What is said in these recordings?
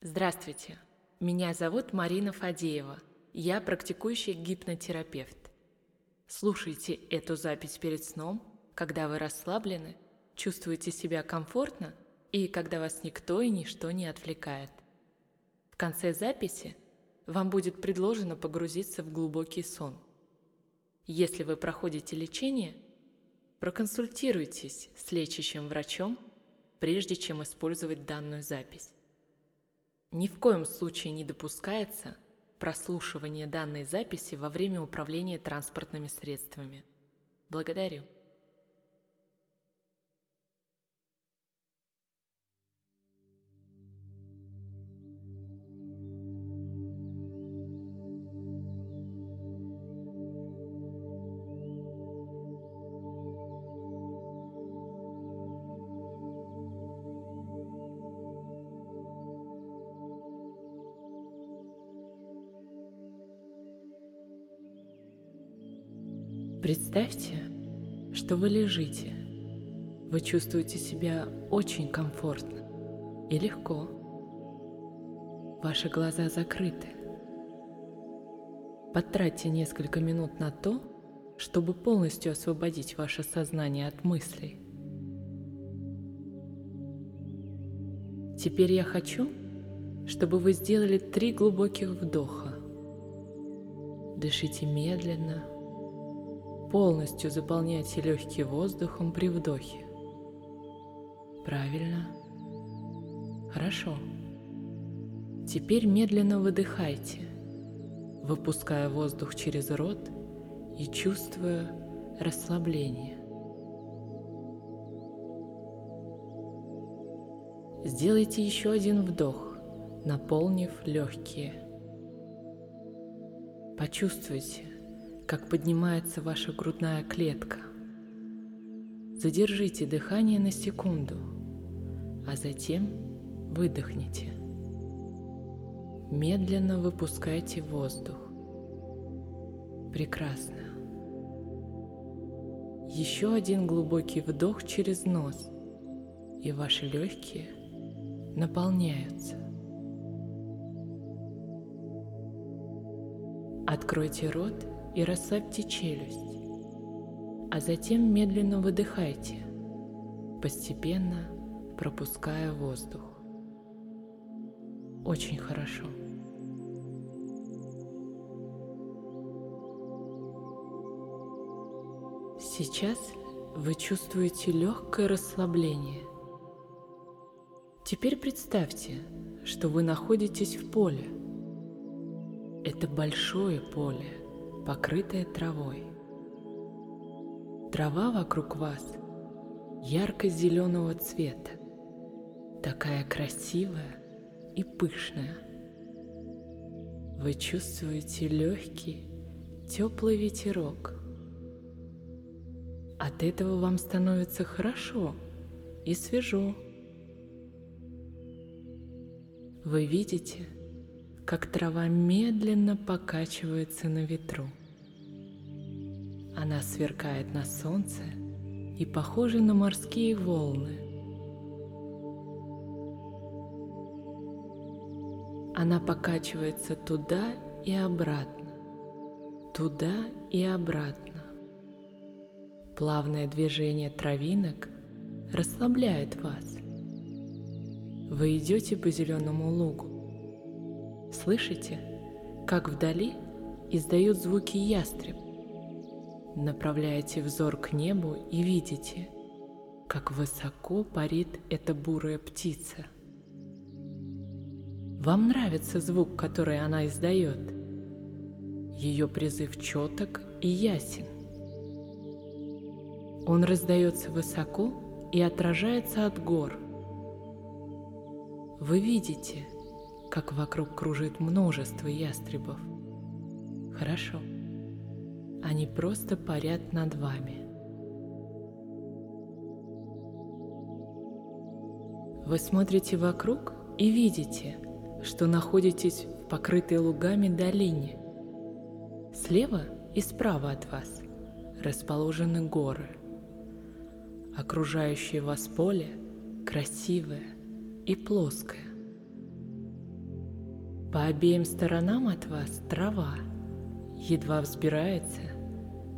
Здравствуйте, меня зовут Марина Фадеева. Я практикующий гипнотерапевт. Слушайте эту запись перед сном, когда вы расслаблены, чувствуете себя комфортно и когда вас никто и ничто не отвлекает. В конце записи вам будет предложено погрузиться в глубокий сон. Если вы проходите лечение, проконсультируйтесь с лечащим врачом, прежде чем использовать данную запись. Ни в коем случае не допускается прослушивание данной записи во время управления транспортными средствами. Благодарю. Представьте, что вы лежите. Вы чувствуете себя очень комфортно и легко. Ваши глаза закрыты. Потратьте несколько минут на то, чтобы полностью освободить ваше сознание от мыслей. Теперь я хочу, чтобы вы сделали три глубоких вдоха. Дышите медленно, Полностью заполняйте легкие воздухом при вдохе. Правильно. Хорошо. Теперь медленно выдыхайте, выпуская воздух через рот и чувствуя расслабление. Сделайте еще один вдох, наполнив легкие. Почувствуйте, как поднимается ваша грудная клетка. Задержите дыхание на секунду, а затем выдохните. Медленно выпускайте воздух. Прекрасно. Еще один глубокий вдох через нос, и ваши легкие наполняются. Откройте рот и расслабьте челюсть, а затем медленно выдыхайте, постепенно пропуская воздух. Очень хорошо. Сейчас вы чувствуете легкое расслабление. Теперь представьте, что вы находитесь в поле. Это большое поле, покрытая травой. Трава вокруг вас ярко-зеленого цвета, такая красивая и пышная. Вы чувствуете легкий, теплый ветерок. От этого вам становится хорошо и свежо. Вы видите, как трава медленно покачивается на ветру. Она сверкает на солнце и похожа на морские волны. Она покачивается туда и обратно, туда и обратно. Плавное движение травинок расслабляет вас. Вы идете по зеленому лугу. Слышите, как вдали издают звуки ястреб? Направляете взор к небу и видите, как высоко парит эта бурая птица. Вам нравится звук, который она издает. Ее призыв четок и ясен. Он раздается высоко и отражается от гор. Вы видите – как вокруг кружит множество ястребов. Хорошо. Они просто парят над вами. Вы смотрите вокруг и видите, что находитесь в покрытой лугами долине. Слева и справа от вас расположены горы. Окружающее вас поле красивое и плоское. По обеим сторонам от вас трава едва взбирается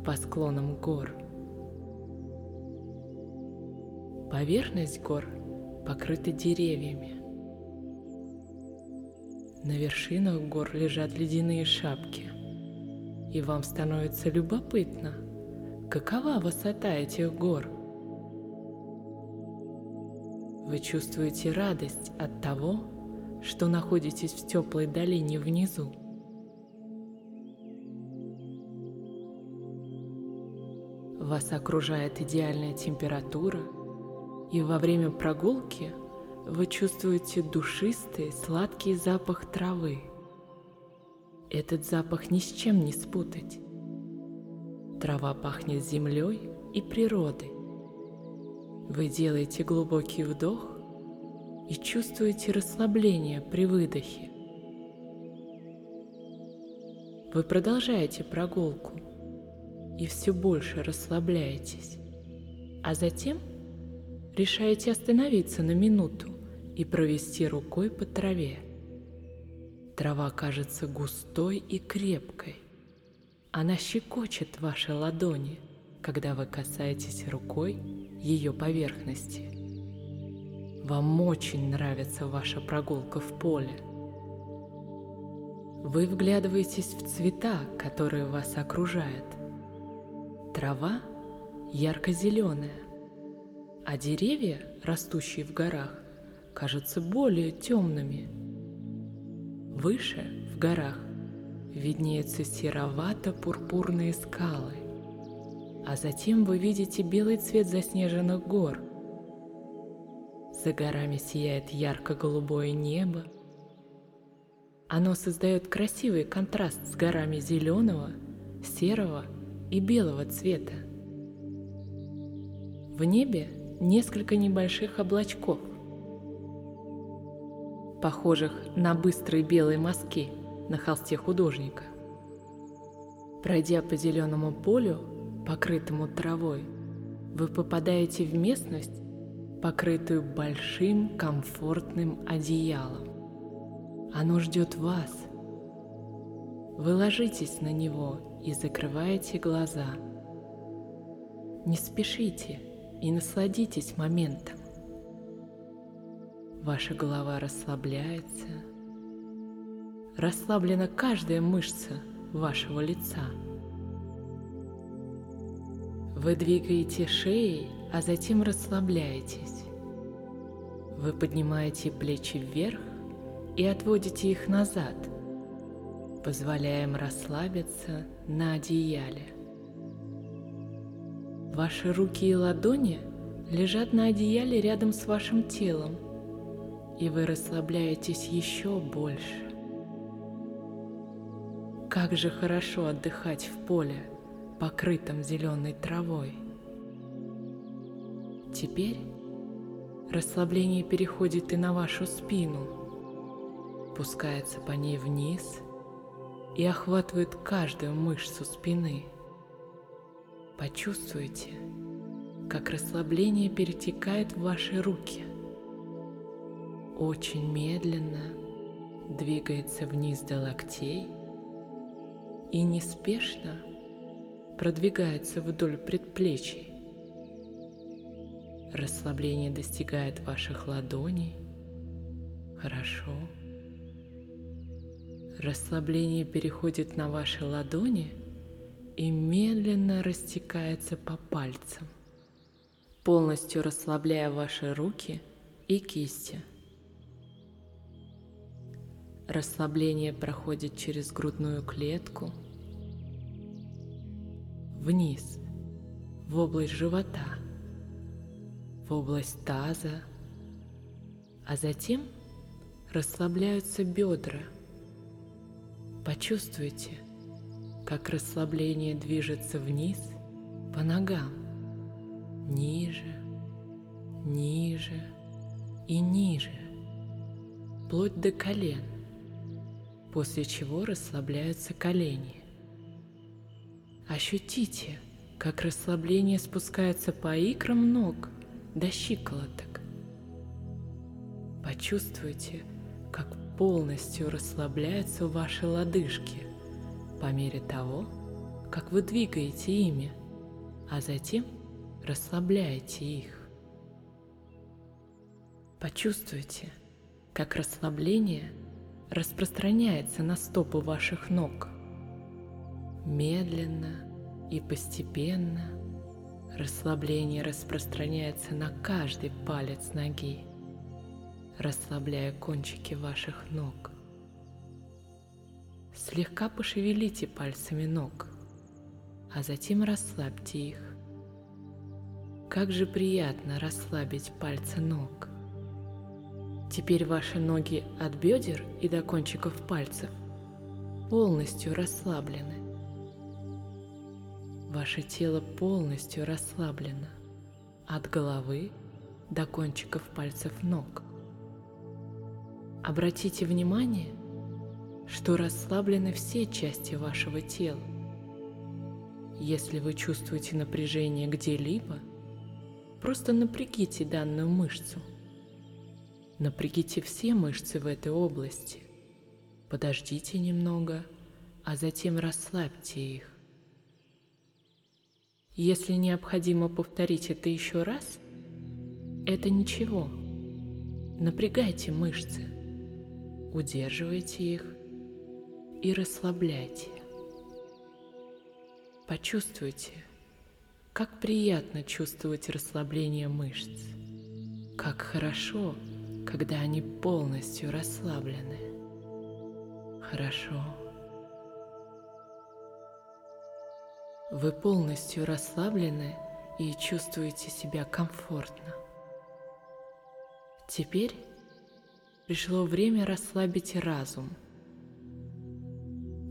по склонам гор. Поверхность гор покрыта деревьями. На вершинах гор лежат ледяные шапки, и вам становится любопытно, какова высота этих гор. Вы чувствуете радость от того, что находитесь в теплой долине внизу. Вас окружает идеальная температура, и во время прогулки вы чувствуете душистый, сладкий запах травы. Этот запах ни с чем не спутать. Трава пахнет землей и природой. Вы делаете глубокий вдох и чувствуете расслабление при выдохе. Вы продолжаете прогулку и все больше расслабляетесь, а затем решаете остановиться на минуту и провести рукой по траве. Трава кажется густой и крепкой. Она щекочет ваши ладони, когда вы касаетесь рукой ее поверхности. Вам очень нравится ваша прогулка в поле. Вы вглядываетесь в цвета, которые вас окружают. Трава ярко-зеленая, а деревья, растущие в горах, кажутся более темными. Выше, в горах, виднеются серовато-пурпурные скалы, а затем вы видите белый цвет заснеженных гор – за горами сияет ярко-голубое небо. Оно создает красивый контраст с горами зеленого, серого и белого цвета. В небе несколько небольших облачков, похожих на быстрые белые мазки на холсте художника. Пройдя по зеленому полю, покрытому травой, вы попадаете в местность, покрытую большим комфортным одеялом. Оно ждет вас. Вы ложитесь на него и закрываете глаза. Не спешите и насладитесь моментом. Ваша голова расслабляется. Расслаблена каждая мышца вашего лица. Вы двигаете шеей а затем расслабляетесь. Вы поднимаете плечи вверх и отводите их назад, позволяя им расслабиться на одеяле. Ваши руки и ладони лежат на одеяле рядом с вашим телом, и вы расслабляетесь еще больше. Как же хорошо отдыхать в поле, покрытом зеленой травой. Теперь расслабление переходит и на вашу спину, пускается по ней вниз и охватывает каждую мышцу спины. Почувствуйте, как расслабление перетекает в ваши руки. Очень медленно двигается вниз до локтей и неспешно продвигается вдоль предплечий. Расслабление достигает ваших ладоней. Хорошо. Расслабление переходит на ваши ладони и медленно растекается по пальцам, полностью расслабляя ваши руки и кисти. Расслабление проходит через грудную клетку, вниз, в область живота – в область таза, а затем расслабляются бедра. Почувствуйте, как расслабление движется вниз по ногам, ниже, ниже и ниже, вплоть до колен, после чего расслабляются колени. Ощутите, как расслабление спускается по икрам ног до щиколоток. Почувствуйте, полностью расслабляются ваши лодыжки по мере того, как вы двигаете ими, а затем расслабляете их. Почувствуйте, как расслабление распространяется на стопы ваших ног. Медленно и постепенно расслабление распространяется на каждый палец ноги, расслабляя кончики ваших ног. Слегка пошевелите пальцами ног, а затем расслабьте их. Как же приятно расслабить пальцы ног. Теперь ваши ноги от бедер и до кончиков пальцев полностью расслаблены. Ваше тело полностью расслаблено от головы до кончиков пальцев ног. Обратите внимание, что расслаблены все части вашего тела. Если вы чувствуете напряжение где-либо, просто напрягите данную мышцу – Напрягите все мышцы в этой области. Подождите немного, а затем расслабьте их. Если необходимо повторить это еще раз, это ничего. Напрягайте мышцы, удерживайте их и расслабляйте. Почувствуйте, как приятно чувствовать расслабление мышц, как хорошо – когда они полностью расслаблены. Хорошо. Вы полностью расслаблены и чувствуете себя комфортно. Теперь пришло время расслабить разум.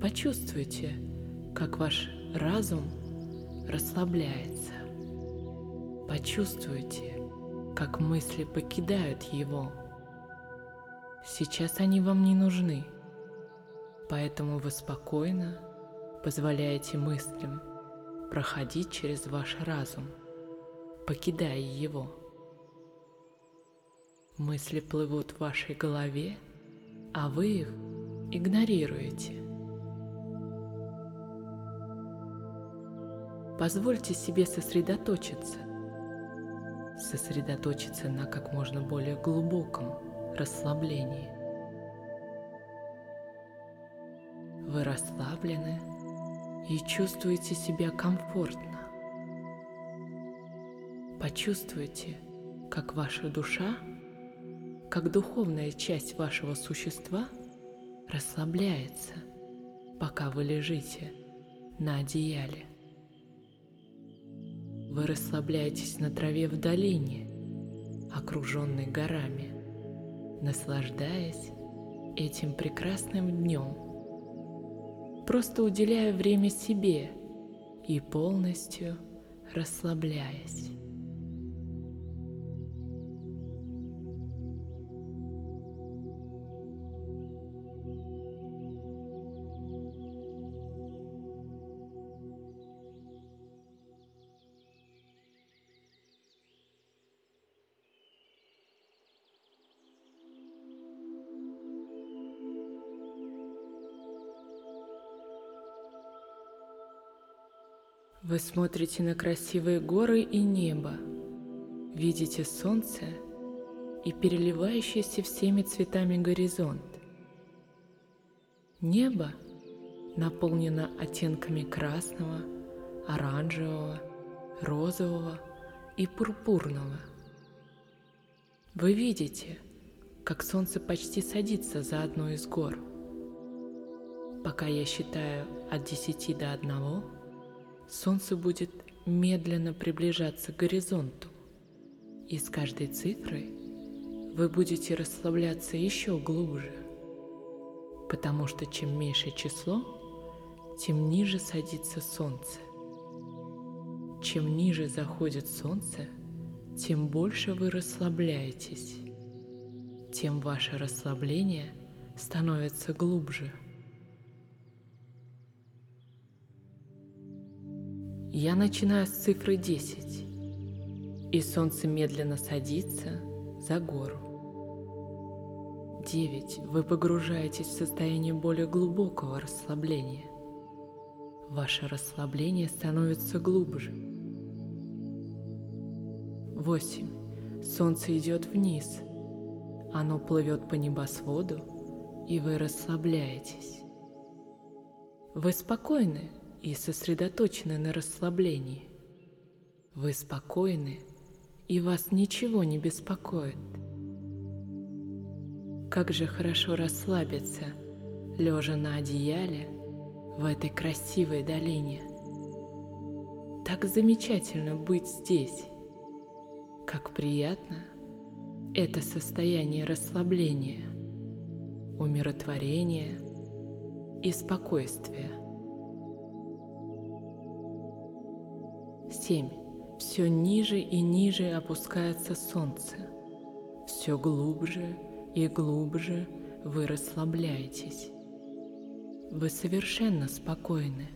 Почувствуйте, как ваш разум расслабляется. Почувствуйте, как мысли покидают его. Сейчас они вам не нужны, поэтому вы спокойно позволяете мыслям проходить через ваш разум, покидая его. Мысли плывут в вашей голове, а вы их игнорируете. Позвольте себе сосредоточиться, сосредоточиться на как можно более глубоком расслаблении. Вы расслаблены и чувствуете себя комфортно. Почувствуйте, как ваша душа, как духовная часть вашего существа расслабляется, пока вы лежите на одеяле. Вы расслабляетесь на траве в долине, окруженной горами наслаждаясь этим прекрасным днем, просто уделяя время себе и полностью расслабляясь. Вы смотрите на красивые горы и небо, видите солнце и переливающийся всеми цветами горизонт. Небо наполнено оттенками красного, оранжевого, розового и пурпурного. Вы видите, как солнце почти садится за одну из гор. Пока я считаю от десяти до одного, Солнце будет медленно приближаться к горизонту, и с каждой цифрой вы будете расслабляться еще глубже, потому что чем меньше число, тем ниже садится солнце. Чем ниже заходит солнце, тем больше вы расслабляетесь, тем ваше расслабление становится глубже. Я начинаю с цифры 10, и солнце медленно садится за гору. 9. Вы погружаетесь в состояние более глубокого расслабления. Ваше расслабление становится глубже. 8. Солнце идет вниз. Оно плывет по небосводу, и вы расслабляетесь. Вы спокойны и сосредоточены на расслаблении. Вы спокойны, и вас ничего не беспокоит. Как же хорошо расслабиться, лежа на одеяле в этой красивой долине. Так замечательно быть здесь. Как приятно это состояние расслабления, умиротворения и спокойствия. 7. Все ниже и ниже опускается солнце. Все глубже и глубже вы расслабляетесь. Вы совершенно спокойны.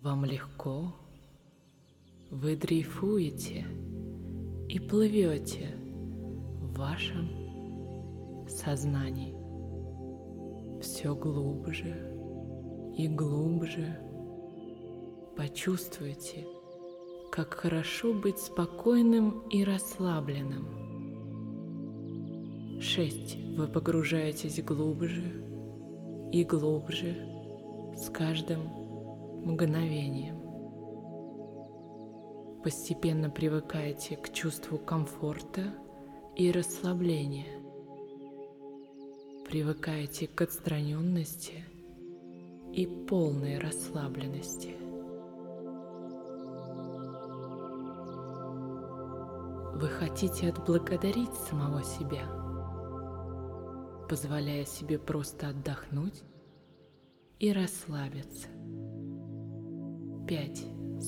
Вам легко. Вы дрейфуете и плывете в вашем сознании. Все глубже и глубже почувствуйте, как хорошо быть спокойным и расслабленным. 6. Вы погружаетесь глубже и глубже с каждым мгновением. Постепенно привыкаете к чувству комфорта и расслабления. Привыкаете к отстраненности и полной расслабленности. Вы хотите отблагодарить самого себя – позволяя себе просто отдохнуть и расслабиться. 5.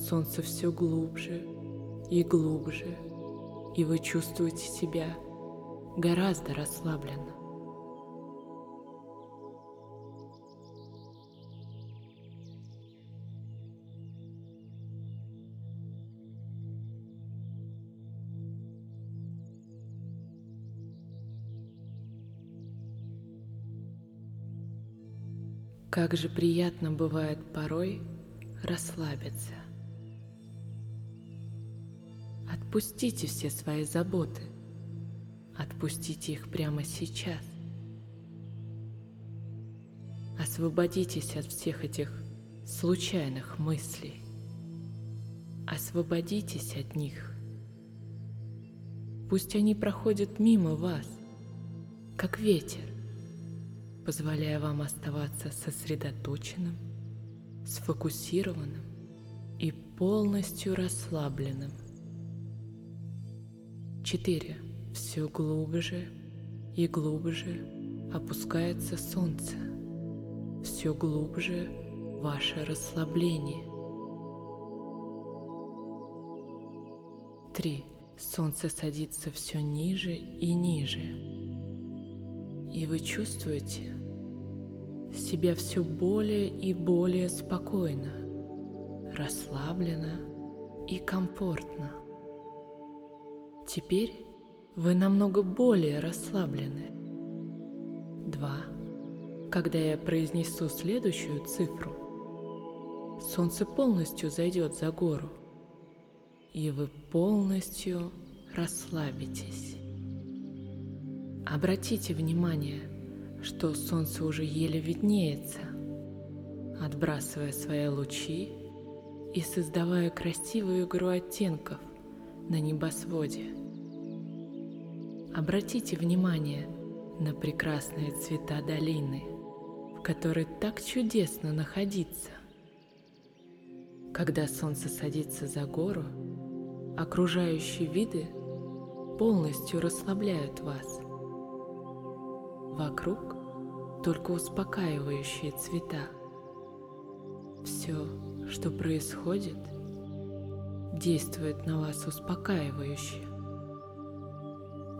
Солнце все глубже и глубже, и вы чувствуете себя гораздо расслабленно. Как же приятно бывает порой расслабиться. Отпустите все свои заботы. Отпустите их прямо сейчас. Освободитесь от всех этих случайных мыслей. Освободитесь от них. Пусть они проходят мимо вас, как ветер позволяя вам оставаться сосредоточенным, сфокусированным и полностью расслабленным. 4. Все глубже и глубже опускается солнце. Все глубже ваше расслабление. 3. Солнце садится все ниже и ниже. И вы чувствуете, себя все более и более спокойно, расслабленно и комфортно. Теперь вы намного более расслаблены. Два. Когда я произнесу следующую цифру, солнце полностью зайдет за гору, и вы полностью расслабитесь. Обратите внимание – что солнце уже еле виднеется, отбрасывая свои лучи и создавая красивую игру оттенков на небосводе. Обратите внимание на прекрасные цвета долины, в которой так чудесно находиться. Когда солнце садится за гору, окружающие виды полностью расслабляют вас. Вокруг только успокаивающие цвета. Все, что происходит, действует на вас успокаивающе,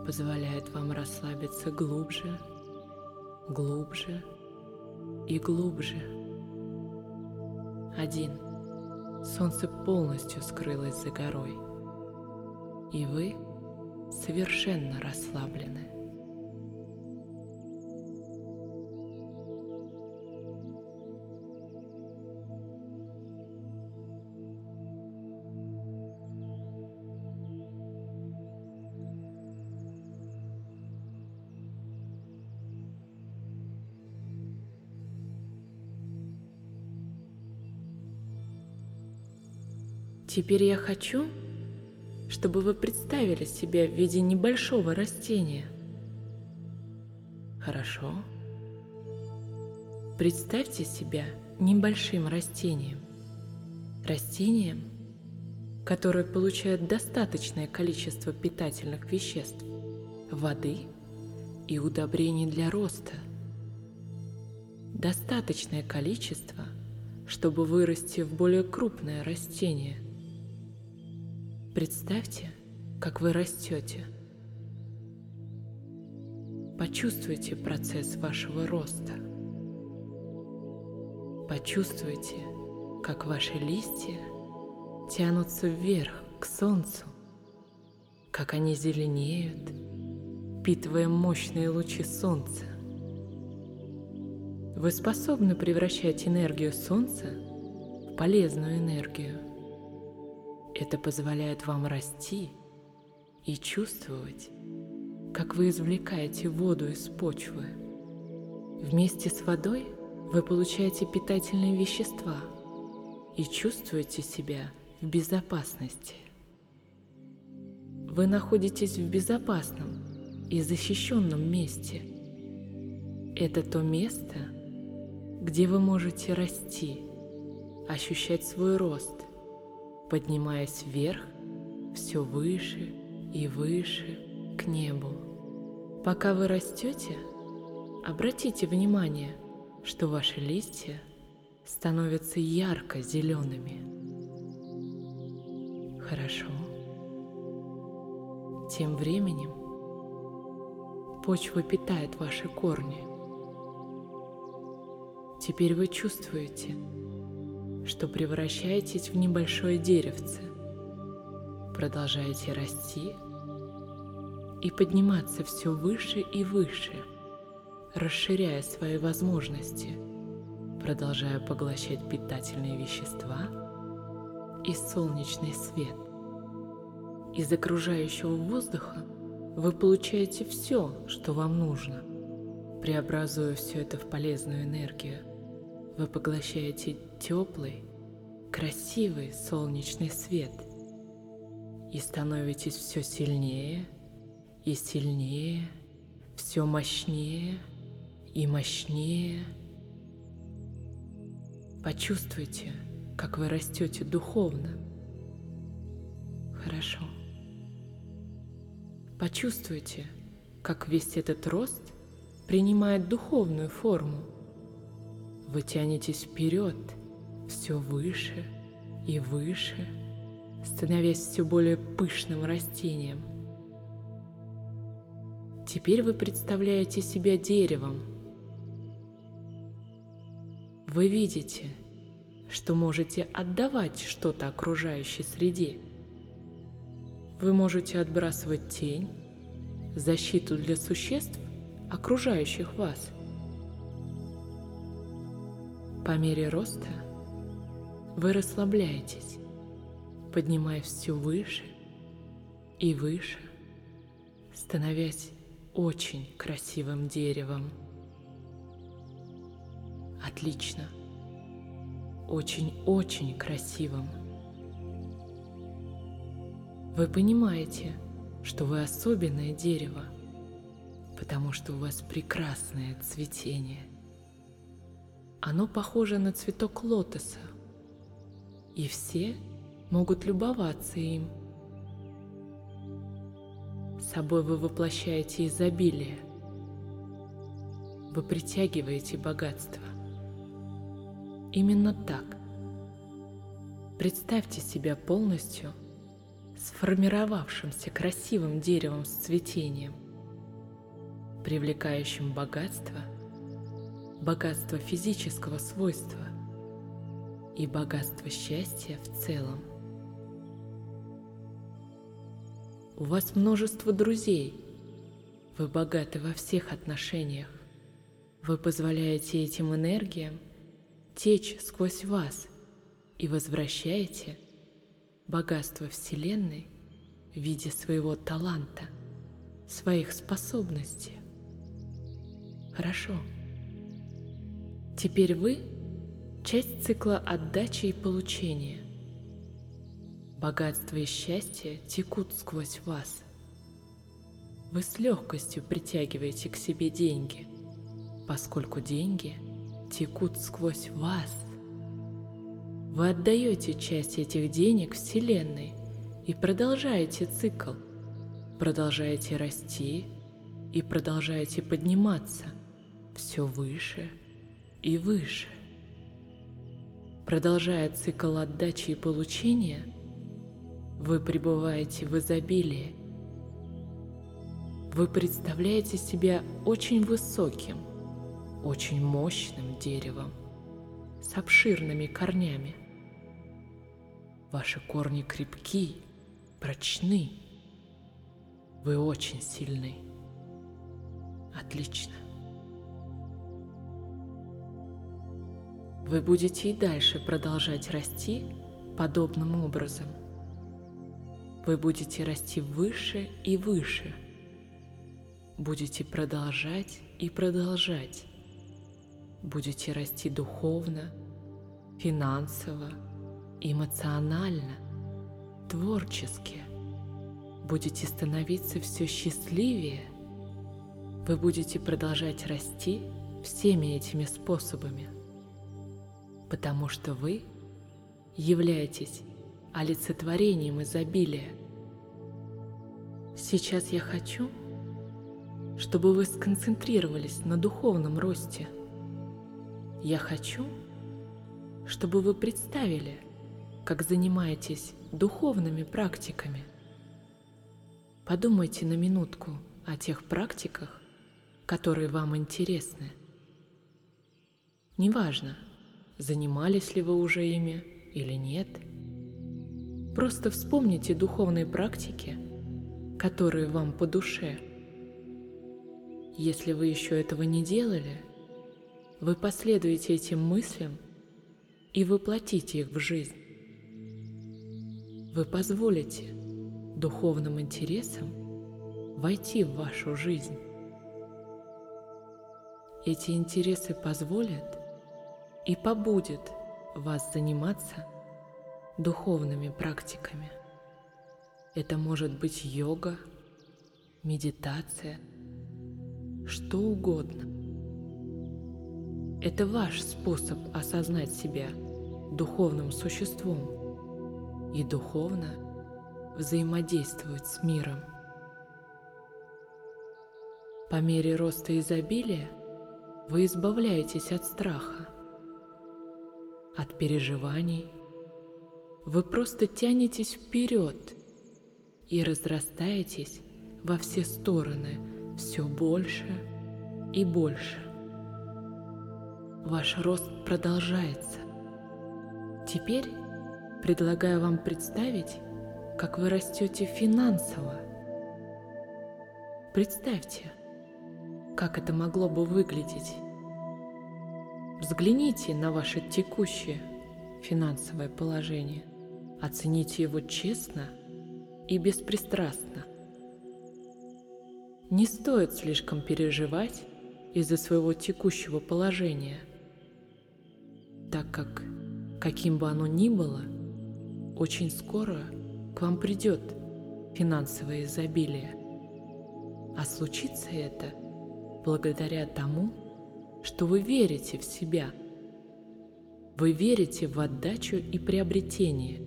позволяет вам расслабиться глубже, глубже и глубже. Один. Солнце полностью скрылось за горой, и вы совершенно расслаблены. Теперь я хочу, чтобы вы представили себя в виде небольшого растения. Хорошо. Представьте себя небольшим растением. Растением, которое получает достаточное количество питательных веществ, воды и удобрений для роста. Достаточное количество, чтобы вырасти в более крупное растение. Представьте, как вы растете. Почувствуйте процесс вашего роста. Почувствуйте, как ваши листья тянутся вверх к солнцу, как они зеленеют, впитывая мощные лучи солнца. Вы способны превращать энергию солнца в полезную энергию. Это позволяет вам расти и чувствовать, как вы извлекаете воду из почвы. Вместе с водой вы получаете питательные вещества и чувствуете себя в безопасности. Вы находитесь в безопасном и защищенном месте. Это то место, где вы можете расти, ощущать свой рост, поднимаясь вверх, все выше и выше к небу. Пока вы растете, обратите внимание, что ваши листья становятся ярко-зелеными. Хорошо. Тем временем почва питает ваши корни. Теперь вы чувствуете, что превращаетесь в небольшое деревце, продолжаете расти и подниматься все выше и выше, расширяя свои возможности, продолжая поглощать питательные вещества и солнечный свет. Из окружающего воздуха вы получаете все, что вам нужно. Преобразуя все это в полезную энергию, вы поглощаете теплый, красивый солнечный свет и становитесь все сильнее и сильнее, все мощнее и мощнее. Почувствуйте, как вы растете духовно. Хорошо. Почувствуйте, как весь этот рост принимает духовную форму. Вы тянетесь вперед, все выше и выше, становясь все более пышным растением. Теперь вы представляете себя деревом. Вы видите, что можете отдавать что-то окружающей среде – вы можете отбрасывать тень, защиту для существ, окружающих вас. По мере роста вы расслабляетесь, поднимаясь все выше и выше, становясь очень красивым деревом. Отлично. Очень-очень красивым. Вы понимаете, что вы особенное дерево, потому что у вас прекрасное цветение. Оно похоже на цветок лотоса, и все могут любоваться им. Собой вы воплощаете изобилие. Вы притягиваете богатство. Именно так. Представьте себя полностью – сформировавшимся красивым деревом с цветением, привлекающим богатство, богатство физического свойства и богатство счастья в целом. У вас множество друзей, вы богаты во всех отношениях, вы позволяете этим энергиям течь сквозь вас и возвращаете – богатство Вселенной в виде своего таланта, своих способностей. Хорошо. Теперь вы – часть цикла отдачи и получения. Богатство и счастье текут сквозь вас. Вы с легкостью притягиваете к себе деньги, поскольку деньги текут сквозь вас. Вы отдаете часть этих денег Вселенной и продолжаете цикл, продолжаете расти и продолжаете подниматься все выше и выше. Продолжая цикл отдачи и получения, вы пребываете в изобилии. Вы представляете себя очень высоким, очень мощным деревом с обширными корнями. Ваши корни крепки, прочны. Вы очень сильны. Отлично. Вы будете и дальше продолжать расти подобным образом. Вы будете расти выше и выше. Будете продолжать и продолжать. Будете расти духовно, финансово, эмоционально, творчески. Будете становиться все счастливее. Вы будете продолжать расти всеми этими способами потому что вы являетесь олицетворением изобилия. Сейчас я хочу, чтобы вы сконцентрировались на духовном росте. Я хочу, чтобы вы представили, как занимаетесь духовными практиками. Подумайте на минутку о тех практиках, которые вам интересны. Неважно, занимались ли вы уже ими или нет. Просто вспомните духовные практики, которые вам по душе. Если вы еще этого не делали, вы последуете этим мыслям и воплотите их в жизнь. Вы позволите духовным интересам войти в вашу жизнь. Эти интересы позволят и побудет вас заниматься духовными практиками. Это может быть йога, медитация, что угодно. Это ваш способ осознать себя духовным существом и духовно взаимодействовать с миром. По мере роста изобилия вы избавляетесь от страха, от переживаний, вы просто тянетесь вперед и разрастаетесь во все стороны все больше и больше. Ваш рост продолжается. Теперь предлагаю вам представить, как вы растете финансово. Представьте, как это могло бы выглядеть. Взгляните на ваше текущее финансовое положение, оцените его честно и беспристрастно. Не стоит слишком переживать из-за своего текущего положения, так как, каким бы оно ни было, очень скоро к вам придет финансовое изобилие. А случится это благодаря тому, что вы верите в себя. Вы верите в отдачу и приобретение.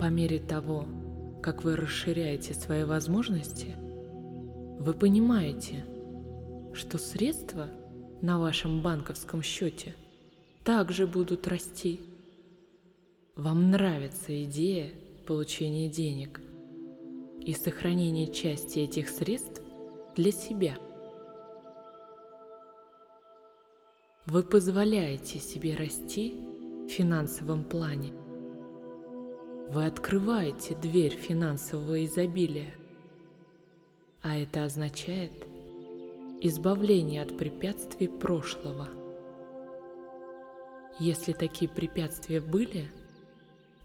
По мере того, как вы расширяете свои возможности, вы понимаете, что средства на вашем банковском счете также будут расти. Вам нравится идея получения денег и сохранения части этих средств для себя – Вы позволяете себе расти в финансовом плане. Вы открываете дверь финансового изобилия. А это означает избавление от препятствий прошлого. Если такие препятствия были,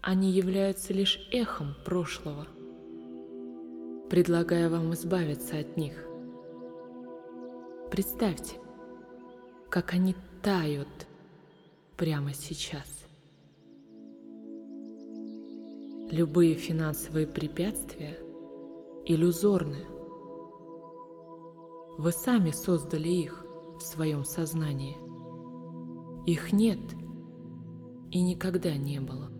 они являются лишь эхом прошлого. Предлагаю вам избавиться от них. Представьте, как они тают прямо сейчас. Любые финансовые препятствия иллюзорны. Вы сами создали их в своем сознании. Их нет и никогда не было.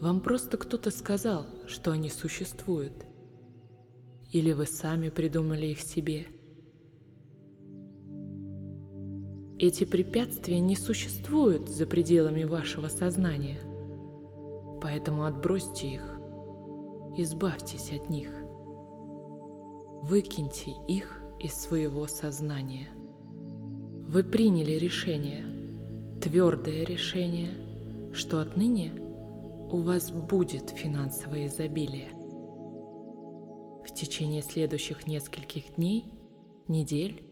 Вам просто кто-то сказал, что они существуют. Или вы сами придумали их себе. Эти препятствия не существуют за пределами вашего сознания. Поэтому отбросьте их, избавьтесь от них. Выкиньте их из своего сознания. Вы приняли решение, твердое решение, что отныне у вас будет финансовое изобилие. В течение следующих нескольких дней, недель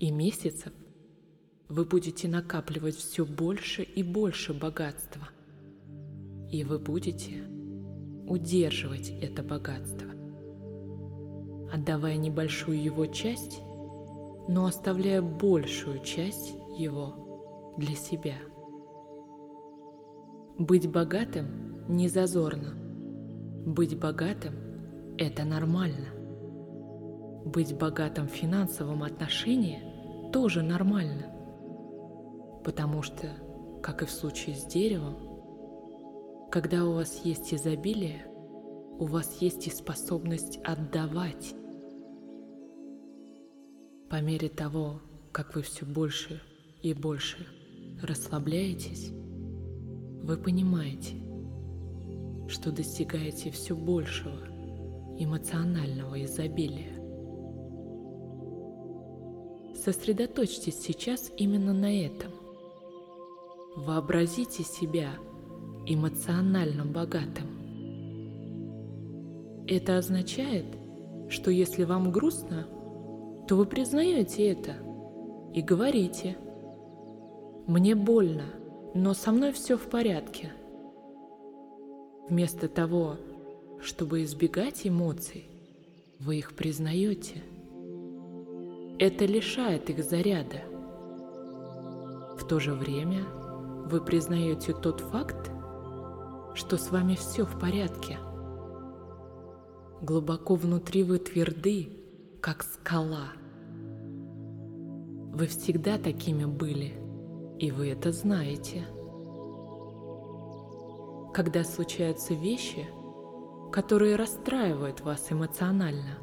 и месяцев вы будете накапливать все больше и больше богатства. И вы будете удерживать это богатство, отдавая небольшую его часть, но оставляя большую часть его для себя. Быть богатым не зазорно. Быть богатым – это нормально. Быть богатым в финансовом отношении тоже нормально. Потому что, как и в случае с деревом, когда у вас есть изобилие, у вас есть и способность отдавать. По мере того, как вы все больше и больше расслабляетесь, вы понимаете – что достигаете все большего эмоционального изобилия. Сосредоточьтесь сейчас именно на этом. Вообразите себя эмоционально богатым. Это означает, что если вам грустно, то вы признаете это и говорите «Мне больно, но со мной все в порядке». Вместо того, чтобы избегать эмоций, вы их признаете. Это лишает их заряда. В то же время вы признаете тот факт, что с вами все в порядке. Глубоко внутри вы тверды, как скала. Вы всегда такими были, и вы это знаете когда случаются вещи, которые расстраивают вас эмоционально.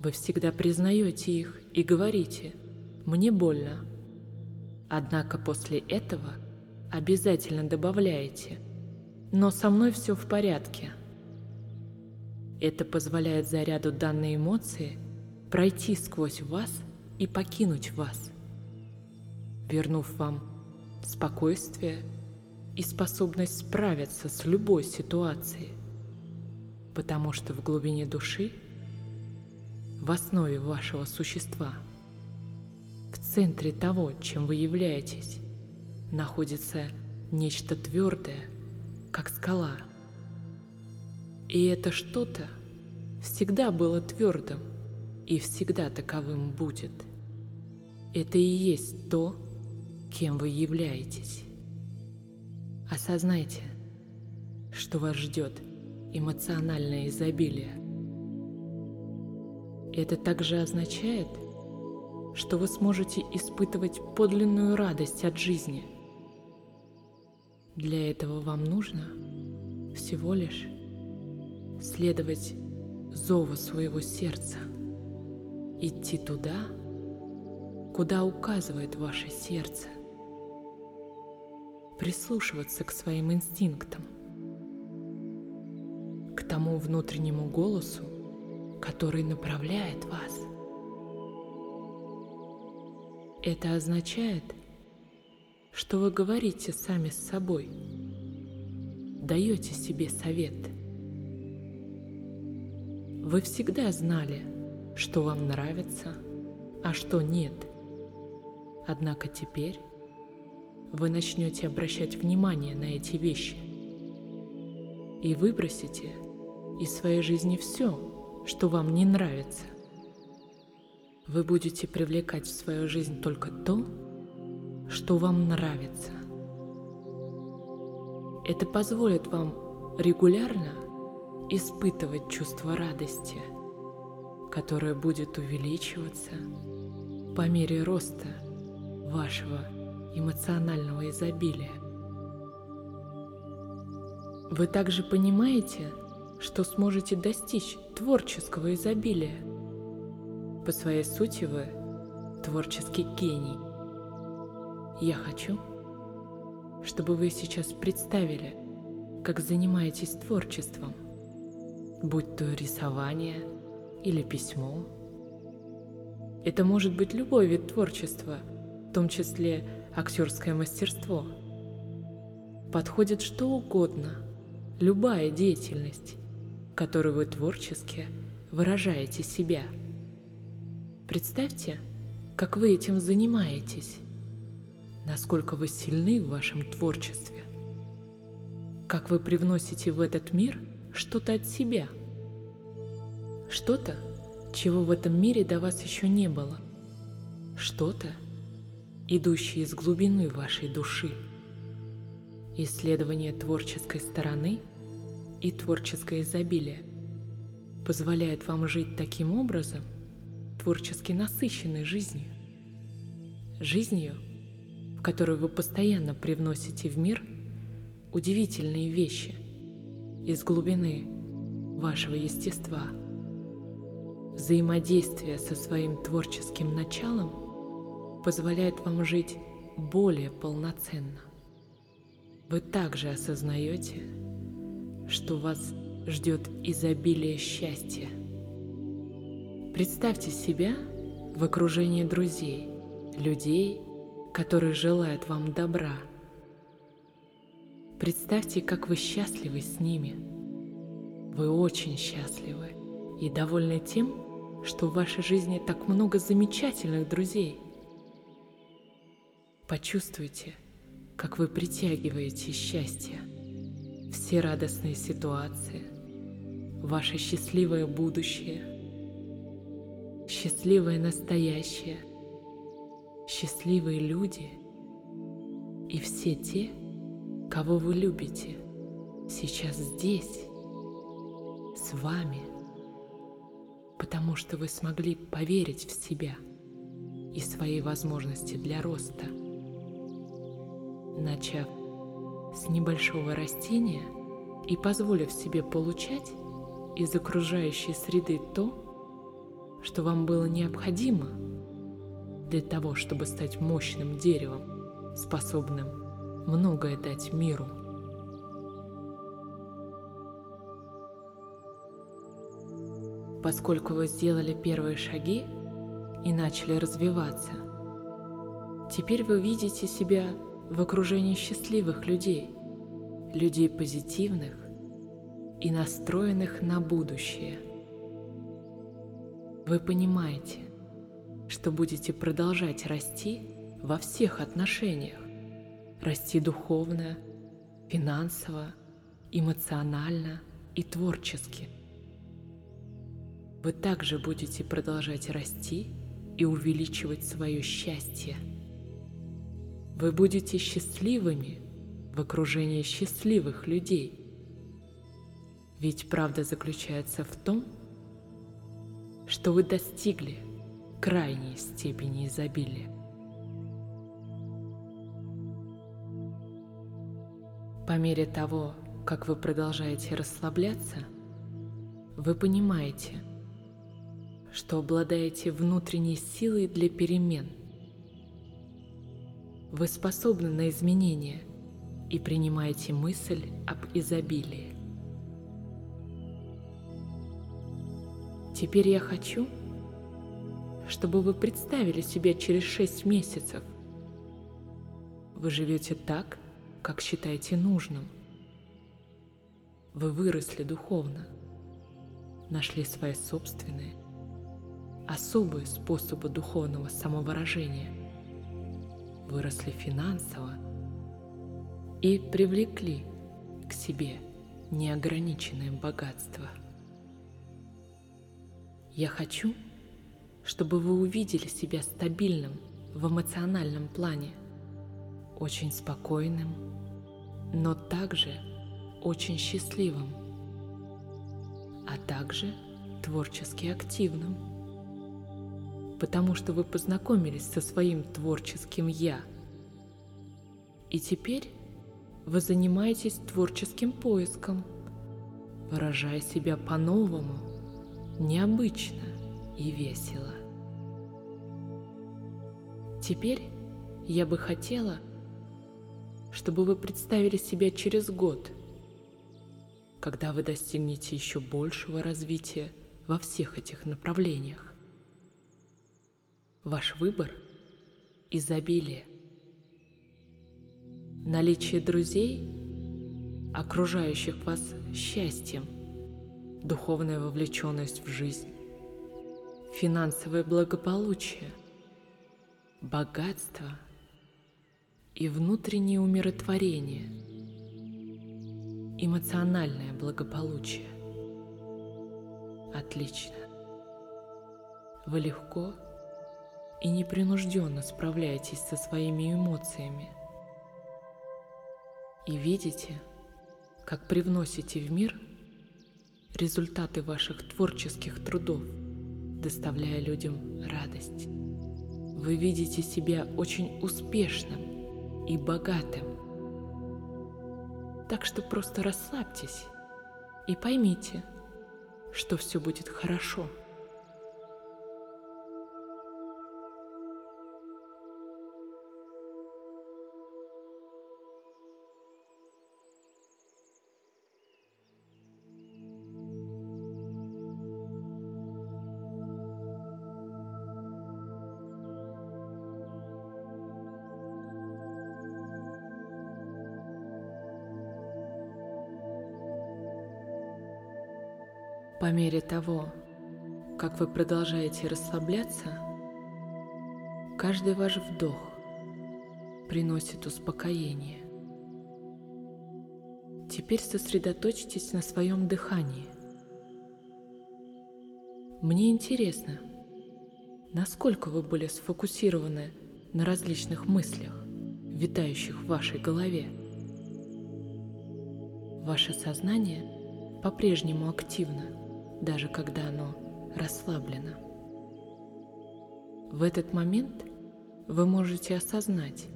Вы всегда признаете их и говорите «мне больно». Однако после этого обязательно добавляете «но со мной все в порядке». Это позволяет заряду данной эмоции пройти сквозь вас и покинуть вас, вернув вам спокойствие и способность справиться с любой ситуацией, потому что в глубине души, в основе вашего существа, центре того, чем вы являетесь, находится нечто твердое, как скала. И это что-то всегда было твердым и всегда таковым будет. Это и есть то, кем вы являетесь. Осознайте, что вас ждет эмоциональное изобилие. Это также означает, что вы сможете испытывать подлинную радость от жизни. Для этого вам нужно всего лишь следовать зову своего сердца, идти туда, куда указывает ваше сердце – прислушиваться к своим инстинктам, к тому внутреннему голосу, который направляет вас. Это означает, что вы говорите сами с собой, даете себе совет. Вы всегда знали, что вам нравится, а что нет. Однако теперь вы начнете обращать внимание на эти вещи и выбросите из своей жизни все, что вам не нравится. Вы будете привлекать в свою жизнь только то, что вам нравится. Это позволит вам регулярно испытывать чувство радости, которое будет увеличиваться по мере роста вашего эмоционального изобилия. Вы также понимаете, что сможете достичь творческого изобилия. По своей сути вы творческий гений. Я хочу, чтобы вы сейчас представили, как занимаетесь творчеством, будь то рисование или письмо. Это может быть любой вид творчества, в том числе актерское мастерство. Подходит что угодно, любая деятельность, которую вы творчески выражаете себя. Представьте, как вы этим занимаетесь, насколько вы сильны в вашем творчестве, как вы привносите в этот мир что-то от себя, что-то, чего в этом мире до вас еще не было, что-то, идущее из глубины вашей души. Исследование творческой стороны и творческое изобилие позволяет вам жить таким образом, творчески насыщенной жизнью. Жизнью, в которой вы постоянно привносите в мир удивительные вещи из глубины вашего естества. Взаимодействие со своим творческим началом позволяет вам жить более полноценно. Вы также осознаете, что вас ждет изобилие счастья – Представьте себя в окружении друзей, людей, которые желают вам добра. Представьте, как вы счастливы с ними. Вы очень счастливы и довольны тем, что в вашей жизни так много замечательных друзей. Почувствуйте, как вы притягиваете счастье, все радостные ситуации, ваше счастливое будущее – счастливое настоящее, счастливые люди и все те, кого вы любите, сейчас здесь, с вами, потому что вы смогли поверить в себя и свои возможности для роста. Начав с небольшого растения и позволив себе получать из окружающей среды то, что вам было необходимо для того, чтобы стать мощным деревом, способным многое дать миру. Поскольку вы сделали первые шаги и начали развиваться, теперь вы видите себя в окружении счастливых людей, людей позитивных и настроенных на будущее – вы понимаете, что будете продолжать расти во всех отношениях. Расти духовно, финансово, эмоционально и творчески. Вы также будете продолжать расти и увеличивать свое счастье. Вы будете счастливыми в окружении счастливых людей. Ведь правда заключается в том, что вы достигли крайней степени изобилия. По мере того, как вы продолжаете расслабляться, вы понимаете, что обладаете внутренней силой для перемен. Вы способны на изменения и принимаете мысль об изобилии. Теперь я хочу, чтобы вы представили себя через шесть месяцев. Вы живете так, как считаете нужным. Вы выросли духовно, нашли свои собственные, особые способы духовного самовыражения, выросли финансово и привлекли к себе неограниченное богатство – я хочу, чтобы вы увидели себя стабильным в эмоциональном плане, очень спокойным, но также очень счастливым, а также творчески активным. Потому что вы познакомились со своим творческим «я». И теперь вы занимаетесь творческим поиском, выражая себя по-новому, необычно и весело. Теперь я бы хотела, чтобы вы представили себя через год, когда вы достигнете еще большего развития во всех этих направлениях. Ваш выбор – изобилие. Наличие друзей, окружающих вас счастьем, духовная вовлеченность в жизнь, финансовое благополучие, богатство и внутреннее умиротворение, эмоциональное благополучие. Отлично. Вы легко и непринужденно справляетесь со своими эмоциями – и видите, как привносите в мир результаты ваших творческих трудов, доставляя людям радость. Вы видите себя очень успешным и богатым. Так что просто расслабьтесь и поймите, что все будет хорошо. Мере того, как вы продолжаете расслабляться, каждый ваш вдох приносит успокоение. Теперь сосредоточьтесь на своем дыхании. Мне интересно, насколько вы были сфокусированы на различных мыслях, витающих в вашей голове. Ваше сознание по-прежнему активно – даже когда оно расслаблено. В этот момент вы можете осознать,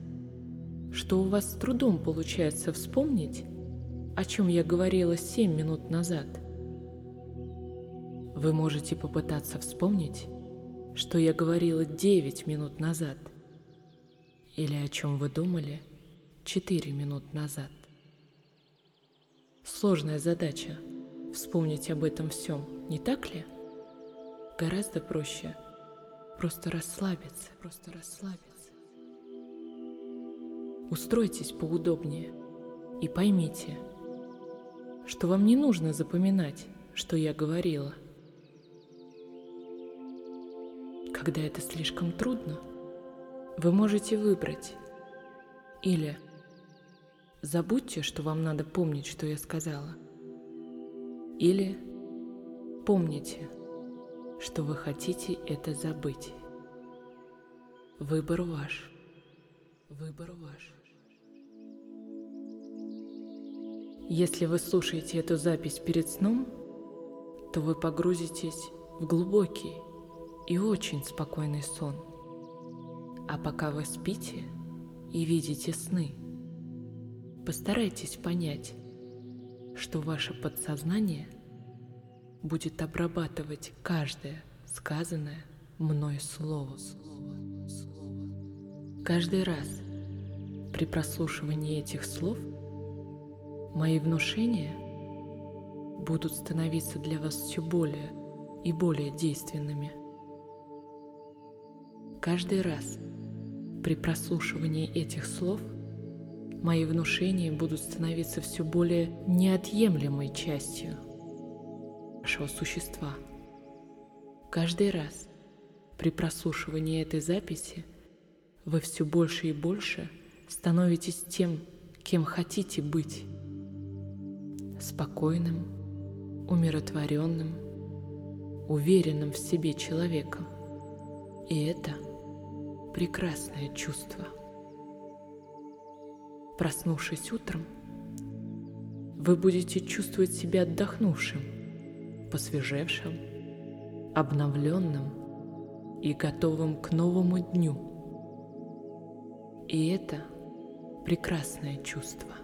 что у вас с трудом получается вспомнить, о чем я говорила 7 минут назад. Вы можете попытаться вспомнить, что я говорила 9 минут назад, или о чем вы думали 4 минут назад. Сложная задача – вспомнить об этом всем, не так ли? Гораздо проще просто расслабиться, просто расслабиться. Устройтесь поудобнее и поймите, что вам не нужно запоминать, что я говорила. Когда это слишком трудно, вы можете выбрать или забудьте, что вам надо помнить, что я сказала – или помните, что вы хотите это забыть. Выбор ваш. Выбор ваш. Если вы слушаете эту запись перед сном, то вы погрузитесь в глубокий и очень спокойный сон. А пока вы спите и видите сны, постарайтесь понять, что ваше подсознание будет обрабатывать каждое сказанное мной слово. Каждый раз при прослушивании этих слов мои внушения будут становиться для вас все более и более действенными. Каждый раз при прослушивании этих слов – мои внушения будут становиться все более неотъемлемой частью вашего существа. Каждый раз при прослушивании этой записи вы все больше и больше становитесь тем, кем хотите быть. Спокойным, умиротворенным, уверенным в себе человеком. И это прекрасное чувство. Проснувшись утром, вы будете чувствовать себя отдохнувшим, посвежевшим, обновленным и готовым к новому дню. И это прекрасное чувство.